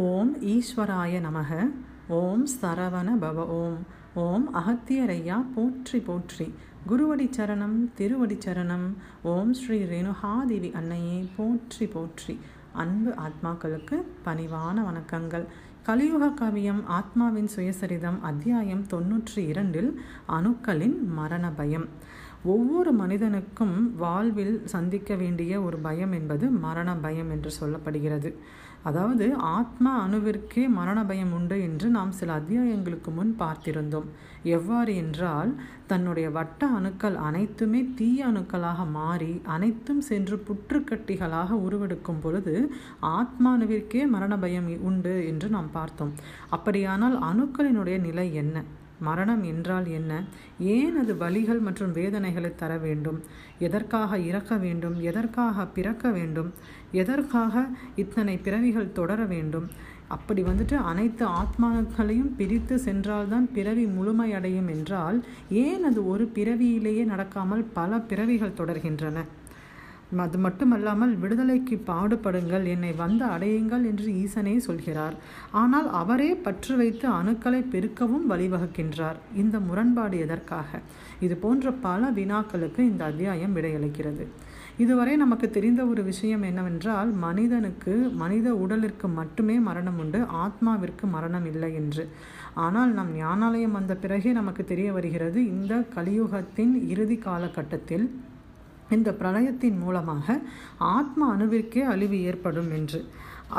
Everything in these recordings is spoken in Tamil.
ஓம் ஈஸ்வராய நமக. ஓம் சரவண பவ ஓம். ஓம் அகத்தியரையா போற்றி போற்றி. குருவடி சரணம் திருவடி சரணம். ஓம் ஸ்ரீ ரேணுகாதேவி அன்னையே போற்றி போற்றி. அன்பு ஆத்மாக்களுக்கு பணிவான வணக்கங்கள். கலியுக கவியம் ஆத்மாவின் சுயசரிதம் அத்தியாயம் தொன்னூற்றி இரண்டில் அணுக்களின் மரண பயம். ஒவ்வொரு மனிதனுக்கும் வாழ்வில் சந்திக்க வேண்டிய ஒரு பயம் என்பது மரண பயம் என்று சொல்லப்படுகிறது. அதாவது ஆத்மா அணுவிற்கே மரண பயம் உண்டு என்று நாம் சில அத்தியாயங்களுக்கு முன் பார்த்திருந்தோம். எவ்வாறு என்றால் தன்னுடைய வட்ட அணுக்கள் அனைத்துமே தீய அணுக்களாக மாறி அனைத்தும் சென்று புற்றுக்கட்டிகளாக உருவெடுக்கும் பொழுது ஆத்மானுவிற்கே மரண பயம் உண்டு என்று நாம் பார்த்தோம். அப்படியானால் அணுக்களினுடைய நிலை என்ன? மரணம் என்றால் என்ன? ஏன் அது வலிகள் மற்றும் வேதனைகளை தர வேண்டும்? எதற்காக இறக்க வேண்டும்? எதற்காக பிறக்க வேண்டும்? எதற்காக இத்தனை பிறவிகள் தொடர வேண்டும்? அப்படி வந்துட்டு அனைத்து ஆத்மாக்களையும் பிரித்து சென்றால்தான் பிறவி முழுமையடையும் என்றால் ஏன் அது ஒரு பிறவியிலேயே நடக்காமல் பல பிறவிகள் தொடர்கின்றன? அது மட்டுமல்லாமல் விடுதலைக்கு பாடுபடுங்கள் என்னை வந்து அடையுங்கள் என்று ஈசனே சொல்கிறார். ஆனால் அவரே பற்று வைத்து அணுக்களை பெருக்கவும் வழிவகுக்கின்றார். இந்த முரண்பாடு எதற்காக? இது போன்ற பல வினாக்களுக்கு இந்த அத்தியாயம் விடையளிக்கிறது. இதுவரை நமக்கு தெரிந்த ஒரு விஷயம் என்னவென்றால் மனிதனுக்கு மனித உடலிற்கு மட்டுமே மரணம் உண்டு ஆத்மாவிற்கு மரணம் இல்லை என்று. ஆனால் நம் ஞானாலயம் வந்த பிறகே நமக்கு தெரிய வருகிறது இந்த கலியுகத்தின் இறுதி காலகட்டத்தில் இந்த பிரளயத்தின் மூலமாக ஆத்ம அணுவிற்கே அழிவு ஏற்படும் என்று.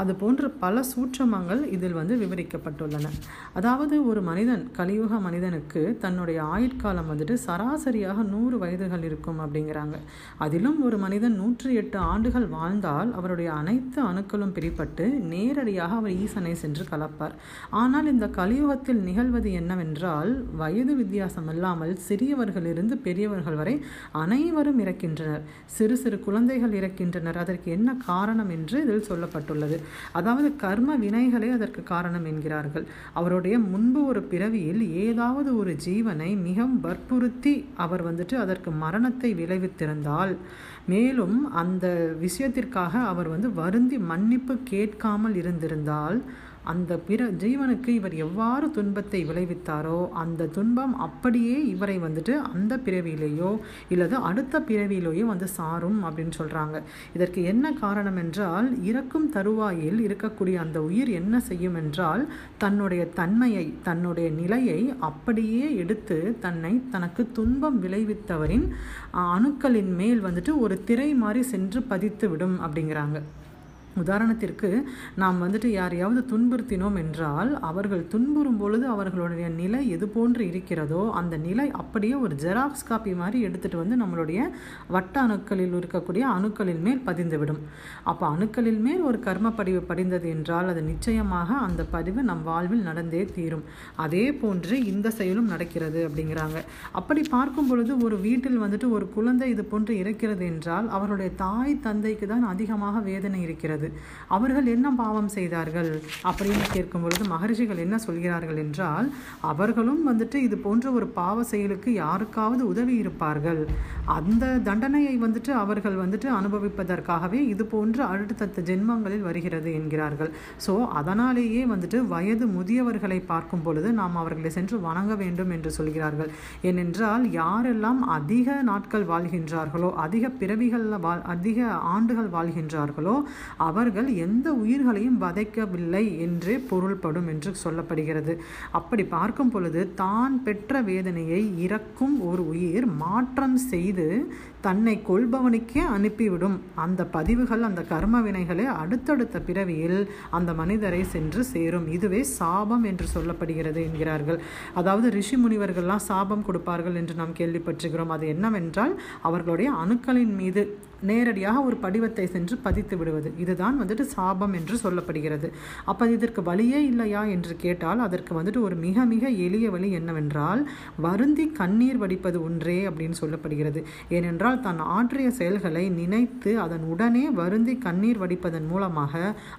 அது போன்ற பல சூற்றமங்கள் இதில் வந்து விவரிக்கப்பட்டுள்ளன. அதாவது ஒரு மனிதன் கலியுக மனிதனுக்கு தன்னுடைய ஆயுட்காலம் வந்துட்டு சராசரியாக நூறு வயதுகள் இருக்கும் அப்படிங்கிறாங்க. அதிலும் ஒரு மனிதன் நூற்றி எட்டு ஆண்டுகள் வாழ்ந்தால் அவருடைய அனைத்து அணுக்களும் பிரிப்பட்டு நேரடியாக அவர் ஈசனை சென்று கலப்பார். ஆனால் இந்த கலியுகத்தில் நிகழ்வது என்னவென்றால் வயது வித்தியாசம் இல்லாமல் சிறியவர்களிலிருந்து பெரியவர்கள் வரை அனைவரும் இறக்கின்றனர். சிறு சிறு குழந்தைகள் இறக்கின்றனர். அதற்கு என்ன காரணம் என்று இதில் சொல்லப்பட்டுள்ளது. அதாவது கர்ம வினைகளே அதற்கு காரணம் என்கிறார்கள். அவருடைய முன்பு ஒரு பிறவியில் ஏதாவது ஒரு ஜீவனை மிகவும் வற்புறுத்தி அவர் வந்துட்டு அதற்கு மரணத்தை விளைவித்திருந்தால் மேலும் அந்த விஷயத்திற்காக அவர் வந்து வருந்தி மன்னிப்பு கேட்காமல் இருந்திருந்தால் அந்த பிற ஜீவனுக்கு இவர் எவ்வாறு துன்பத்தை விளைவித்தாரோ அந்த துன்பம் அப்படியே இவரை வந்துட்டு அந்த பிறவியிலேயோ இல்லது அடுத்த பிறவியிலேயோ வந்து சாரும் அப்படின்னு சொல்கிறாங்க இதற்கு என்ன காரணம் என்றால் இறக்கும் தருவாயில் இருக்கக்கூடிய அந்த உயிர் என்ன செய்யும் என்றால் தன்னுடைய தன்மையை தன்னுடைய நிலையை அப்படியே எடுத்து தன்னை தனக்கு துன்பம் விளைவித்தவரின் அணுக்களின் மேல் வந்துட்டு ஒரு திரை மாதிரி சென்று பதித்து விடும் அப்படிங்கிறாங்க. உதாரணத்திற்கு நாம் வந்துட்டு யாரையாவது துன்புறுத்தினோம் என்றால் அவர்கள் துன்புறும் பொழுது அவர்களுடைய நிலை எது போன்று இருக்கிறதோ அந்த நிலை அப்படியே ஒரு ஜெராக்ஸ் காப்பி மாதிரி எடுத்துகிட்டு வந்து நம்மளுடைய வட்ட அணுக்களில் இருக்கக்கூடிய அணுக்களின் மேல் பதிந்துவிடும். அப்போ அணுக்களில் மேல் ஒரு கர்ம பதிவு படிந்தது என்றால் அது நிச்சயமாக அந்த பதிவு நம் வாழ்வில் நடந்தே தீரும். அதே போன்று இந்த செயலும் நடக்கிறது அப்படிங்கிறாங்க. அப்படி பார்க்கும் பொழுது ஒரு வீட்டில் வந்துட்டு ஒரு குழந்தை இது போன்று இருக்கிறது என்றால் அவருடைய தாய் தந்தைக்கு தான் அதிகமாக வேதனை இருக்கிறது. இருக்கிறது அவர்கள் என்ன பாவம் செய்தார்கள்? அப்படின்னு கேட்கும் பொழுது மகர்ஷிகள் என்ன சொல்கிறார்கள் என்றால் அவர்களும் வந்துட்டு இது போன்ற ஒரு பாவ செயலுக்கு யாருக்காவது உதவி இருப்பார்கள். அந்த தண்டனையை வந்துட்டு அவர்கள் வந்துட்டு அனுபவிப்பதற்காகவே இது போன்ற அடுத்தடுத்த ஜென்மங்களில் வருகிறது என்கிறார்கள். ஸோ அதனாலேயே வந்துட்டு வயது முதியவர்களை பார்க்கும் பொழுது நாம் அவர்களை சென்று வணங்க வேண்டும் என்று சொல்கிறார்கள். ஏனென்றால் யாரெல்லாம் அதிக நாட்கள் வாழ்கின்றார்களோ அதிக பிறவிகளில் வாழ் அதிக ஆண்டுகள் வாழ்கின்றார்களோ அவர்கள் எந்த உயிர்களையும் வதைக்கவில்லை என்றே பொருள்படும் என்று சொல்லப்படுகிறது. அப்படி பார்க்கும் பொழுது தான் பெற்ற வேதனையை இறக்கும் ஒரு உயிர் மாற்றம் செய்து தன்னை கொள்பவனுக்கே அனுப்பிவிடும். அந்த பதிவுகள் அந்த கர்ம வினைகளை அடுத்தடுத்த பிறவியில் அந்த மனிதரை சென்று சேரும். இதுவே சாபம் என்று சொல்லப்படுகிறது என்கிறார்கள். அதாவது ரிஷி முனிவர்கள்லாம் சாபம் கொடுப்பார்கள் என்று நாம் கேள்விப்பட்டிருக்கிறோம். அது என்னவென்றால் அவர்களுடைய அணுக்களின் மீது நேரடியாக ஒரு படிவத்தை சென்று பதித்து விடுவது. இதுதான் வந்துட்டு சாபம் என்று சொல்லப்படுகிறது. அப்போ இதற்கு வழியே இல்லையா என்று கேட்டால் அதற்கு வந்துட்டு ஒரு மிக மிக எளிய வழி என்னவென்றால் வருந்தி கண்ணீர் வடிப்பது ஒன்றே அப்படின்னு சொல்லப்படுகிறது. ஏனென்றால் தான் ஆற்றிய செயல்களை நினைத்து அதன் உடனே வருந்தி கண்ணீர் வடிப்பதன் மூலமாக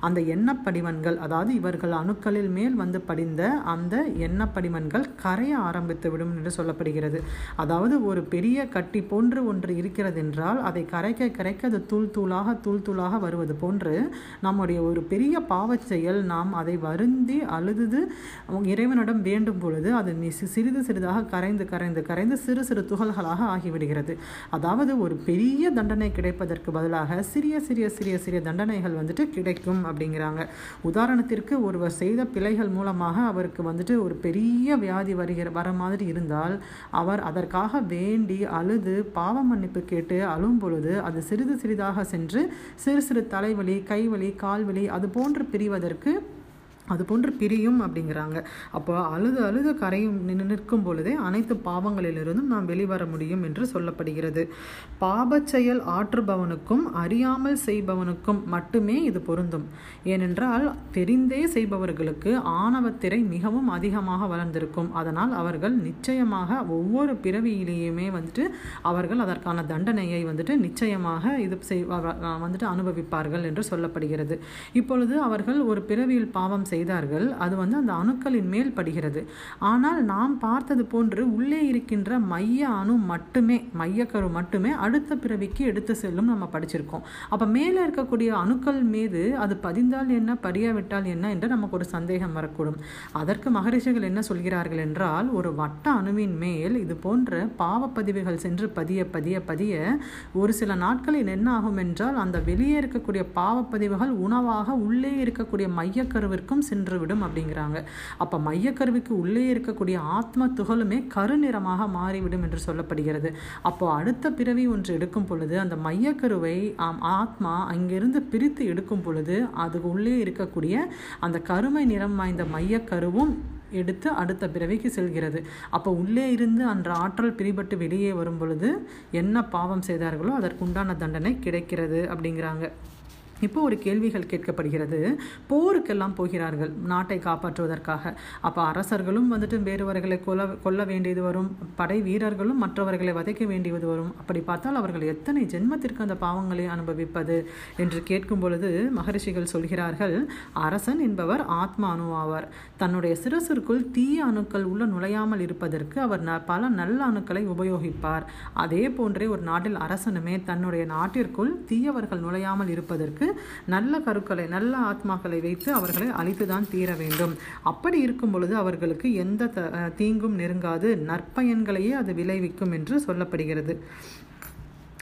அந்த எண்ணப்படிவன்கள் அதாவது இவர்கள் அணுக்களில் மேல் வந்து படிந்த அந்த எண்ணப்படிவன்கள் கரைய ஆரம்பித்து விடும் என்று சொல்லப்படுகிறது. அதாவது ஒரு பெரிய கட்டி போன்று ஒன்று இருக்கிறது என்றால் அதை கரைக்க கரைக்க அது தூள் தூளாக தூள் தூளாக வருவது போன்று நம்முடைய ஒரு பெரிய பாவச் செயல் நாம் அதை வருந்தி அழுது இறைவனிடம் வேண்டும் பொழுது அது சிறிது சிறிதாக கரைந்து கரைந்து கரைந்து சிறு சிறு துகள்களாக ஆகிவிடுகிறது. அதாவது ஒரு பெரிய தண்டனை கிடைப்பதற்கு பதிலாக சிறிய சிறிய சிறிய சிறிய தண்டனைகள் வந்துட்டு கிடைக்கும் அப்படிங்கிறாங்க. உதாரணத்திற்கு ஒருவர் செய்த பிழைகள் மூலமாக அவருக்கு வந்துட்டு ஒரு பெரிய வியாதி வருகிற வர மாதிரி இருந்தால் அவர் அதற்காக வேண்டி அழுது பாவ மன்னிப்பு கேட்டு அழும் பொழுது அது சிறிது சிறிதாக சென்று சிறு சிறு தலைவலி கைவலி கால்வலி அது போன்று பிரிவதற்கு அது போன்று பிரியும் அப்படிங்கிறாங்க. அப்போ அழுது அழுது கரையும் நிற்கும் பொழுதே அனைத்து பாவங்களிலிருந்தும் நாம் வெளிவர முடியும் என்று சொல்லப்படுகிறது. பாப செயல் ஆற்றுபவனுக்கும் அறியாமல் செய்பவனுக்கும் மட்டுமே இது பொருந்தும். ஏனென்றால் தெரிந்தே செய்பவர்களுக்கு ஆணவத்திரை மிகவும் அதிகமாக வளர்ந்திருக்கும். அதனால் அவர்கள் நிச்சயமாக ஒவ்வொரு பிறவியிலேயுமே வந்துட்டு அவர்கள் அதற்கான தண்டனையை வந்துட்டு நிச்சயமாக இது செய் வந்துட்டு அனுபவிப்பார்கள் என்று சொல்லப்படுகிறது. இப்பொழுது அவர்கள் ஒரு பிறவியில் பாவம் செய்தார்கள். அது வந்து அந்த அணுக்களின் மேல் படுகிறது. ஆனால் நாம் பார்த்தது போன்று உள்ளே இருக்கின்ற மைய அணு மட்டுமே மையக்கரு மட்டுமே அடுத்த பிறவிக்கு எடுத்து செல்லும் நம்ம படிச்சிருக்கோம். அப்போ மேலே இருக்கக்கூடிய அணுக்கள் மீது அது பதிந்தால் என்ன படியாவிட்டால் என்ன என்று நமக்கு ஒரு சந்தேகம் வரக்கூடும். அதற்கு மகரிஷிகள் என்ன சொல்கிறார்கள் என்றால் ஒரு வட்ட அணுவின் மேல் இது போன்ற பாவப்பதிவுகள் சென்று பதிய பதிய பதிய ஒரு சில நாட்களில் என்ன ஆகும் என்றால் அந்த வெளியே இருக்கக்கூடிய பாவப்பதிவுகள் உணவாக உள்ளே இருக்கக்கூடிய மையக்கருவிற்கும் சென்றுவிடும் அப்படிங்கிறாங்க. அப்போ மையக்கருவிக்கு உள்ளே இருக்கக்கூடிய ஆத்ம துகளுமே கருநிறமாக மாறிவிடும் என்று சொல்லப்படுகிறது. அப்போ அடுத்த பிறவி ஒன்று எடுக்கும் பொழுது அந்த மையக்கருவை ஆத்மா அங்கிருந்து பிரித்து எடுக்கும் பொழுது அது உள்ளே இருக்கக்கூடிய அந்த கருமை நிறம் வாய்ந்த மையக்கருவும் எடுத்து அடுத்த பிறவிக்கு செல்கிறது. அப்போ உள்ளே இருந்து அன்ற ஆற்றல் பிரிபட்டு வெளியே வரும் பொழுது என்ன பாவம் செய்தார்களோ அதற்குண்டான தண்டனை கிடைக்கிறது அப்படிங்கிறாங்க. இப்போ ஒரு கேள்விகள் கேட்கப்படுகிறது. போருக்கெல்லாம் போகிறார்கள். நாட்டை காப்பாற்றுவதற்காக. அப்போ அரசர்களும் வந்துட்டு வேறுவர்களை கொல்ல கொல்ல வேண்டியது வரும். படை வீரர்களும் மற்றவர்களை வதைக்க வேண்டியது வரும். அப்படி பார்த்தால் அவர்கள் எத்தனை ஜென்மத்திற்கு அந்த பாவங்களை அனுபவிப்பது என்று கேட்கும் பொழுது மகரிஷிகள் சொல்கிறார்கள் அரசன் என்பவர் ஆத்மா அணுவாவார் தன்னுடைய சிரசிற்குள் தீய அணுக்கள் உள்ள நுழையாமல் இருப்பதற்கு அவர் பல நல்ல அணுக்களை உபயோகிப்பார். அதே போன்றே ஒரு நாட்டில் அரசனுமே தன்னுடைய நாட்டிற்குள் தீயவர்கள் நுழையாமல் இருப்பதற்கு நல்ல கருக்களை நல்ல ஆத்மாக்களை வைத்து அவர்களை அழித்துதான் தீர வேண்டும். அப்படி இருக்கும் பொழுது அவர்களுக்கு எந்த தீங்கும் நெருங்காது. நற்பயன்களையே அது விளைவிக்கும் என்று சொல்லப்படுகிறது.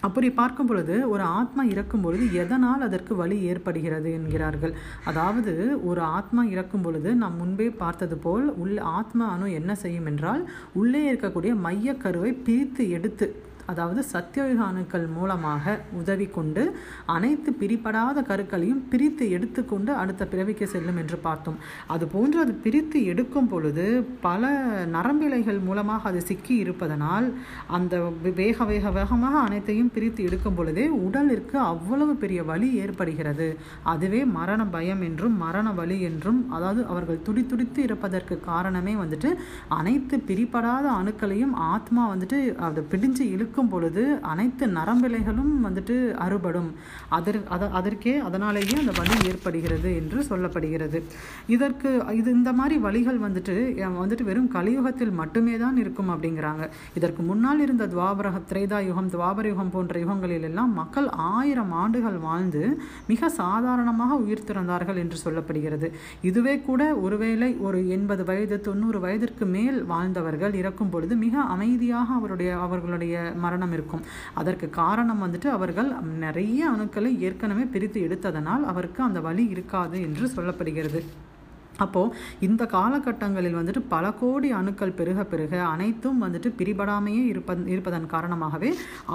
அப்படி பார்க்கும் பொழுது ஒரு ஆத்மா இறக்கும் பொழுது எதனால் அதற்கு வழி ஏற்படுகிறது என்கிறார்கள். அதாவது ஒரு ஆத்மா இறக்கும் பொழுது நாம் முன்பே பார்த்தது போல் உள்ள ஆத்மா அணு என்ன செய்யும் என்றால் உள்ளே இருக்கக்கூடிய மையக்கருவை பிரித்து எடுத்து அதாவது சத்தியோக அணுக்கள் மூலமாக உதவி கொண்டு அனைத்து பிரிப்படாத கருக்களையும் பிரித்து எடுத்துக்கொண்டு அடுத்த பிறவிக்கு செல்லும் என்று பார்த்தோம். அது போன்று அது பிரித்து எடுக்கும் பொழுது பல நரம்பிலைகள் மூலமாக அது சிக்கி இருப்பதனால் அந்த வேக வேக வேகமாக அனைத்தையும் பிரித்து எடுக்கும் பொழுதே உடலிற்கு அவ்வளவு பெரிய வலி ஏற்படுகிறது. அதுவே மரண பயம் என்றும் மரண வலி என்றும் அதாவது அவர்கள் துடி துடித்து இருப்பதற்கு காரணமே வந்துட்டு அனைத்து பிரிப்படாத அணுக்களையும் ஆத்மா வந்துட்டு அதை பிடிஞ்சு இழுக்கும் இருக்கும் பொழுது அனைத்து நரம்பிலைகளும் வந்துட்டு அறுபடும். அதற் அத அதற்கே அதனாலேயே அந்த வலி ஏற்படுகிறது என்று சொல்லப்படுகிறது. இதற்கு இது இந்த மாதிரி வழிகள் வந்துட்டு வந்துட்டு வெறும் கலியுகத்தில் மட்டுமே தான் இருக்கும் அப்படிங்கிறாங்க. இதற்கு முன்னால் இருந்த துவாபரக திரேதா யுகம் துவாபர யுகம் போன்ற யுகங்களில் எல்லாம் மக்கள் ஆயிரம் ஆண்டுகள் வாழ்ந்து மிக சாதாரணமாக உயிர் திறந்தார்கள் என்று சொல்லப்படுகிறது. இதுவே கூட ஒருவேளை ஒரு எண்பது வயது தொண்ணூறு வயதிற்கு மேல் வாழ்ந்தவர்கள் இறக்கும் பொழுது மிக அமைதியாக அவருடைய அவர்களுடைய மரணம் இருக்கும். அதற்கு காரணம் வந்துட்டு அவர்கள் நிறைய அணுக்களை ஏற்கனவே பிரித்து எடுத்ததனால் அவருக்கு அந்த வலி இருக்காது என்று சொல்லப்படுகிறது. அப்போது இந்த காலகட்டங்களில் வந்துட்டு பல கோடி அணுக்கள் பெருக பெருக அனைத்தும் வந்துட்டு பிரிபடாமையே இருப்ப இருப்பதன் காரணமாகவே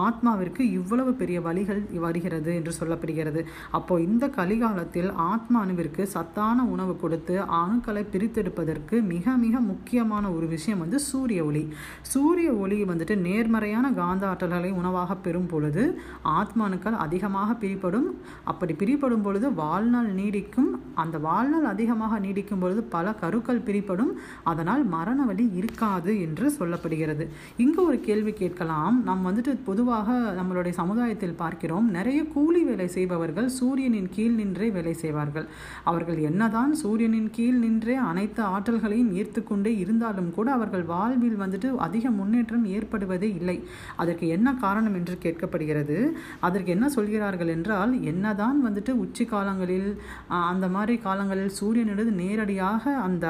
ஆத்மாவிற்கு இவ்வளவு பெரிய வழிகள் வருகிறது என்று சொல்லப்படுகிறது. அப்போது இந்த கலிகாலத்தில் ஆத்மா அணுவிற்கு சத்தான உணவு கொடுத்து அணுக்களை பிரித்தெடுப்பதற்கு மிக மிக முக்கியமான ஒரு விஷயம் வந்து சூரிய ஒளி. சூரிய ஒளி வந்துட்டு நேர்மறையான காந்த ஆற்றல்களை உணவாக பெறும் பொழுது ஆத்மானுக்கள் அதிகமாக பிரிப்படும் அப்படி பிரிப்படும் பொழுது வாழ்நாள் நீடிக்கும். அந்த வாழ்நாள் அதிகமாக நீடிக்கும் செய்யும் பொழுது பல கருக்கள் பிரிப்படும். அதனால் மரண வலி இருக்காது என்று சொல்லப்படுகிறது. இங்கு ஒரு கேள்வி கேட்கலாம். நாம் வந்துட்டு பொதுவாக நம்மளுடைய சமுதாயத்தில் பார்க்கிறோம். நிறைய கூலி வேலை செய்பவர்கள் சூரியனின் கீழ் நின்றே வேலை செய்வார்கள். அவர்கள் என்னதான் சூரியனின் கீழ் நின்றே அனைத்து ஆற்றல்களையும் ஈர்த்து கொண்டே இருந்தாலும் கூட அவர்கள் வாழ்வில் வந்துட்டு அதிக முன்னேற்றம் ஏற்படுவதே இல்லை. அதற்கு என்ன காரணம் என்று கேட்கப்படுகிறது. அதற்கு என்ன சொல்கிறார்கள் என்றால் என்னதான் வந்துட்டு உச்சி காலங்களில் அந்த மாதிரி காலங்களில் சூரியனிடது நேரடியாக அந்த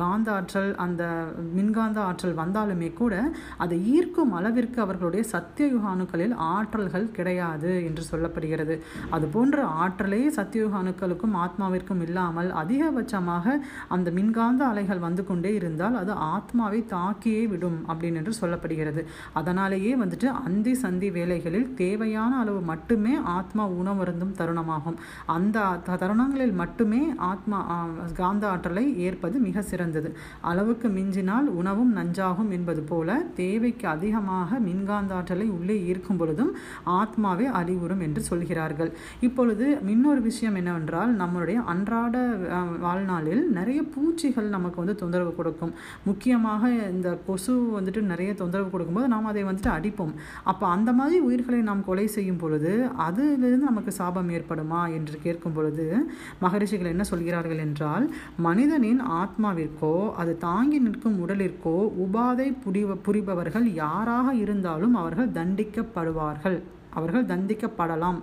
காந்த ஆற்றல் அந்த மின்காந்த ஆற்றல் வந்தாலுமே கூட அதை ஈர்க்கும் அளவிற்கு அவர்களுடைய சத்தியயுக அணுக்களில் ஆற்றல்கள் கிடையாது என்று சொல்லப்படுகிறது. அது போன்ற ஆற்றலே சத்தியயுக அணுக்களுக்கும் ஆத்மாவிற்கும் இல்லாமல் அதிகபட்சமாக அந்த மின்காந்த அலைகள் வந்து கொண்டே இருந்தால் அது ஆத்மாவை தாக்கியே விடும் அப்படின்னு என்று சொல்லப்படுகிறது. அதனாலேயே வந்துட்டு அந்தி சந்தி வேலைகளில் தேவையான அளவு மட்டுமே ஆத்மா உணவருந்தும் தருணமாகும். அந்த தருணங்களில் மட்டுமே ஆத்மா காந்த ஆற்றலை ஏற்பது மிக சிறந்தது. அளவுக்கு மிஞ்சினால் உணவும் நஞ்சாகும் என்பது போல தேவைக்கு அதிகமாக மின்காந்த ஆற்றலை உள்ளே ஈர்க்கும் பொழுதும் ஆத்மாவே அறிவுறும் என்று சொல்கிறார்கள். இப்பொழுது இன்னொரு விஷயம் என்னவென்றால் நம்மளுடைய அன்றாட வாழ்நாளில் நிறைய பூச்சிகள் நமக்கு வந்து தொந்தரவு கொடுக்கும். முக்கியமாக இந்த கொசு வந்துட்டு நிறைய தொந்தரவு கொடுக்கும்போது நாம் அதை வந்துட்டு அடிப்போம். அப்போ அந்த மாதிரி உயிர்களை நாம் கொலை செய்யும் பொழுது அதிலிருந்து நமக்கு சாபம் ஏற்படுமா என்று கேட்கும் பொழுது மகரிஷிகள் என்ன சொல்கிறார்கள் என்றால் மனிதனின் ஆத்மாவிற்கோ அது தாங்கி நிற்கும் உடலிற்கோ உபாதை புரிவ புரிபவர்கள் யாராக இருந்தாலும் அவர்கள் தண்டிக்கப்படுவார்கள். அவர்கள் தண்டிக்கப்படலாம்.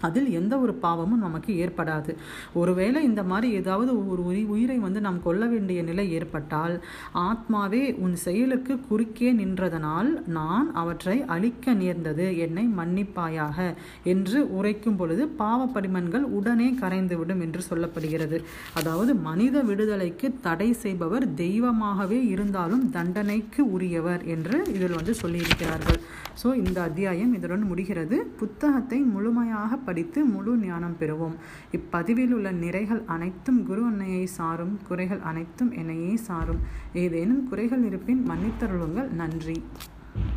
அதில் எந்த ஒரு பாவமும் நமக்கு ஏற்படாது. ஒருவேளை இந்த மாதிரி ஏதாவது ஒரு உயிர் உயிரை வந்து நாம் கொல்ல வேண்டிய நிலை ஏற்பட்டால் ஆத்மாவே உன் செயலுக்கு குறுக்கே நின்றதனால் நான் அவற்றை அழிக்க நேர்ந்தது என்னை மன்னிப்பாயாக என்று உரைக்கும் பொழுது பாவ படிமன்கள் உடனே கரைந்துவிடும் என்று சொல்லப்படுகிறது. அதாவது மனித விடுதலைக்கு தடை செய்பவர் தெய்வமாகவே இருந்தாலும் தண்டனைக்கு உரியவர் என்று இதில் வந்து சொல்லியிருக்கிறார்கள். ஸோ இந்த அத்தியாயம் இதனுடன் முடிகிறது. புத்தகத்தை முழுமையாக படித்து முழு ஞானம் பெறுவோம். இப்பதிவில் உள்ள நிறைகள் அனைத்தும் குரு அன்னையை சாரும் குறைகள் அனைத்தும் என்னையே சாரும். ஏதேனும் குறைகள் இருப்பின் மன்னித்தருளுங்கள். நன்றி.